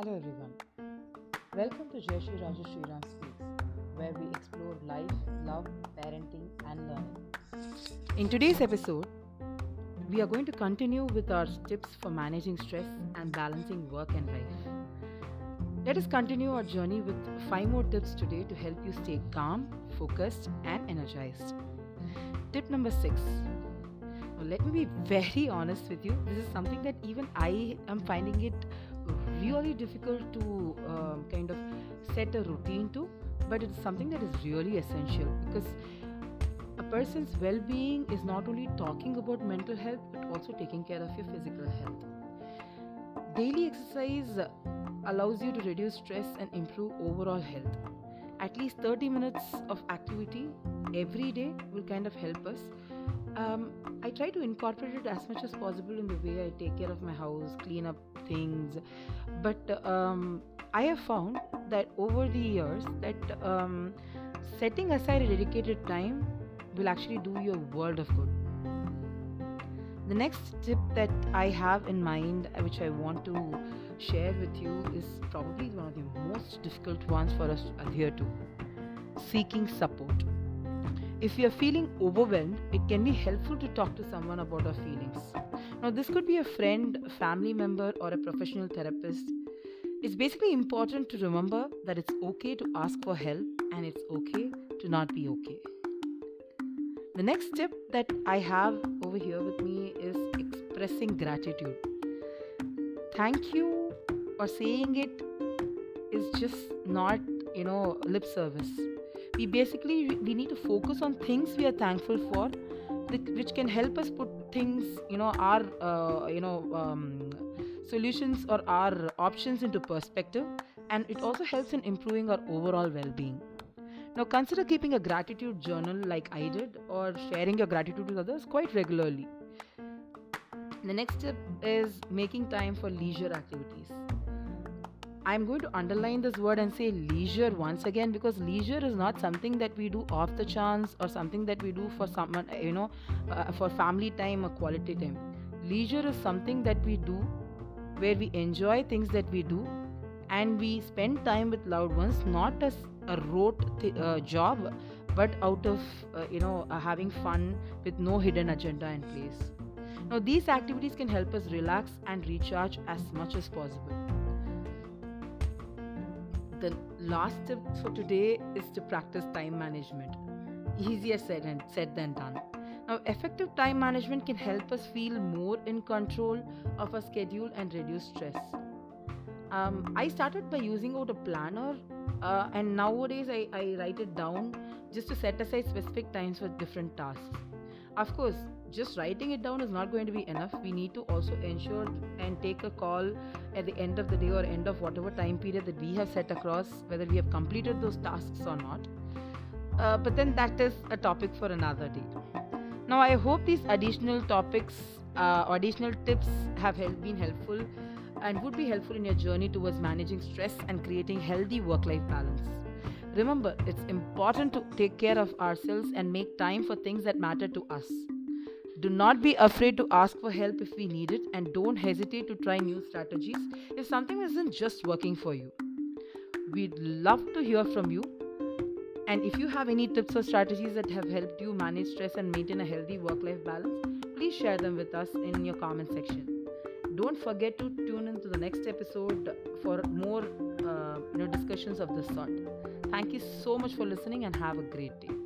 Hello everyone. Welcome to Jayashree Rajashri Ram Speaks, where we explore life, love, parenting, and learning. In today's episode, we are going to continue with our tips for managing stress and balancing work and life. Let us continue our journey with five more tips today to help you stay calm, focused, and energized. Tip number six. Let me be very honest with you. This is something that even I am finding it really difficult to um, kind of set a routine to, but it's something that is really essential because a person's well being is not only talking about mental health but also taking care of your physical health. Daily exercise allows you to reduce stress and improve overall health. At least 30 minutes of activity every day will kind of help us. Um, I try to incorporate it as much as possible in the way I take care of my house, clean up things, but um, I have found that over the years that um, setting aside a dedicated time will actually do you a world of good. The next tip that I have in mind, uh, which I want to share with you, is probably one of the most difficult ones for us to adhere to seeking support. If we are feeling overwhelmed, it can be helpful to talk to someone about our feelings. Now, this could be a friend, a family member, or a professional therapist. It's basically important to remember that it's okay to ask for help and it's okay to not be okay. The next tip that I have over here with me is expressing gratitude. Thank you or saying it is just not, you know, lip service. We basically we need to focus on things we are thankful for, which can help us put things, you know, our, uh, you know, um, solutions or our options into perspective, and it also helps in improving our overall well-being. Now, consider keeping a gratitude journal like I did or sharing your gratitude with others quite regularly. The next step is making time for leisure activities. I'm going to underline this word and say leisure once again because leisure is not something that we do off the chance or something that we do for someone, you know, uh, for family time or quality time. Leisure is something that we do where we enjoy things that we do and we spend time with loved ones not as a rote th- uh, job but out of uh, you know uh, having fun with no hidden agenda in place now these activities can help us relax and recharge as much as possible the last tip. For today is to practice time management. Easier said and said than done. Now effective time management can help us feel more in control of our schedule and reduce stress. Um, I started by using out a planner, uh, and nowadays I, I write it down just to set aside specific times for different tasks. Of course, just writing it down is not going to be enough. We need to also ensure and take a call at the end of the day or end of whatever time period that we have set across, whether we have completed those tasks or not. Uh, but then that is a topic for another day. Now, I hope these additional topics, uh, additional tips have been helpful and would be helpful in your journey towards managing stress and creating healthy work life balance. Remember, it's important to take care of ourselves and make time for things that matter to us. Do not be afraid to ask for help if we need it, and don't hesitate to try new strategies if something isn't just working for you. We'd love to hear from you. And if you have any tips or strategies that have helped you manage stress and maintain a healthy work life balance, please share them with us in your comment section don't forget to tune into the next episode for more uh, you know discussions of this sort thank you so much for listening and have a great day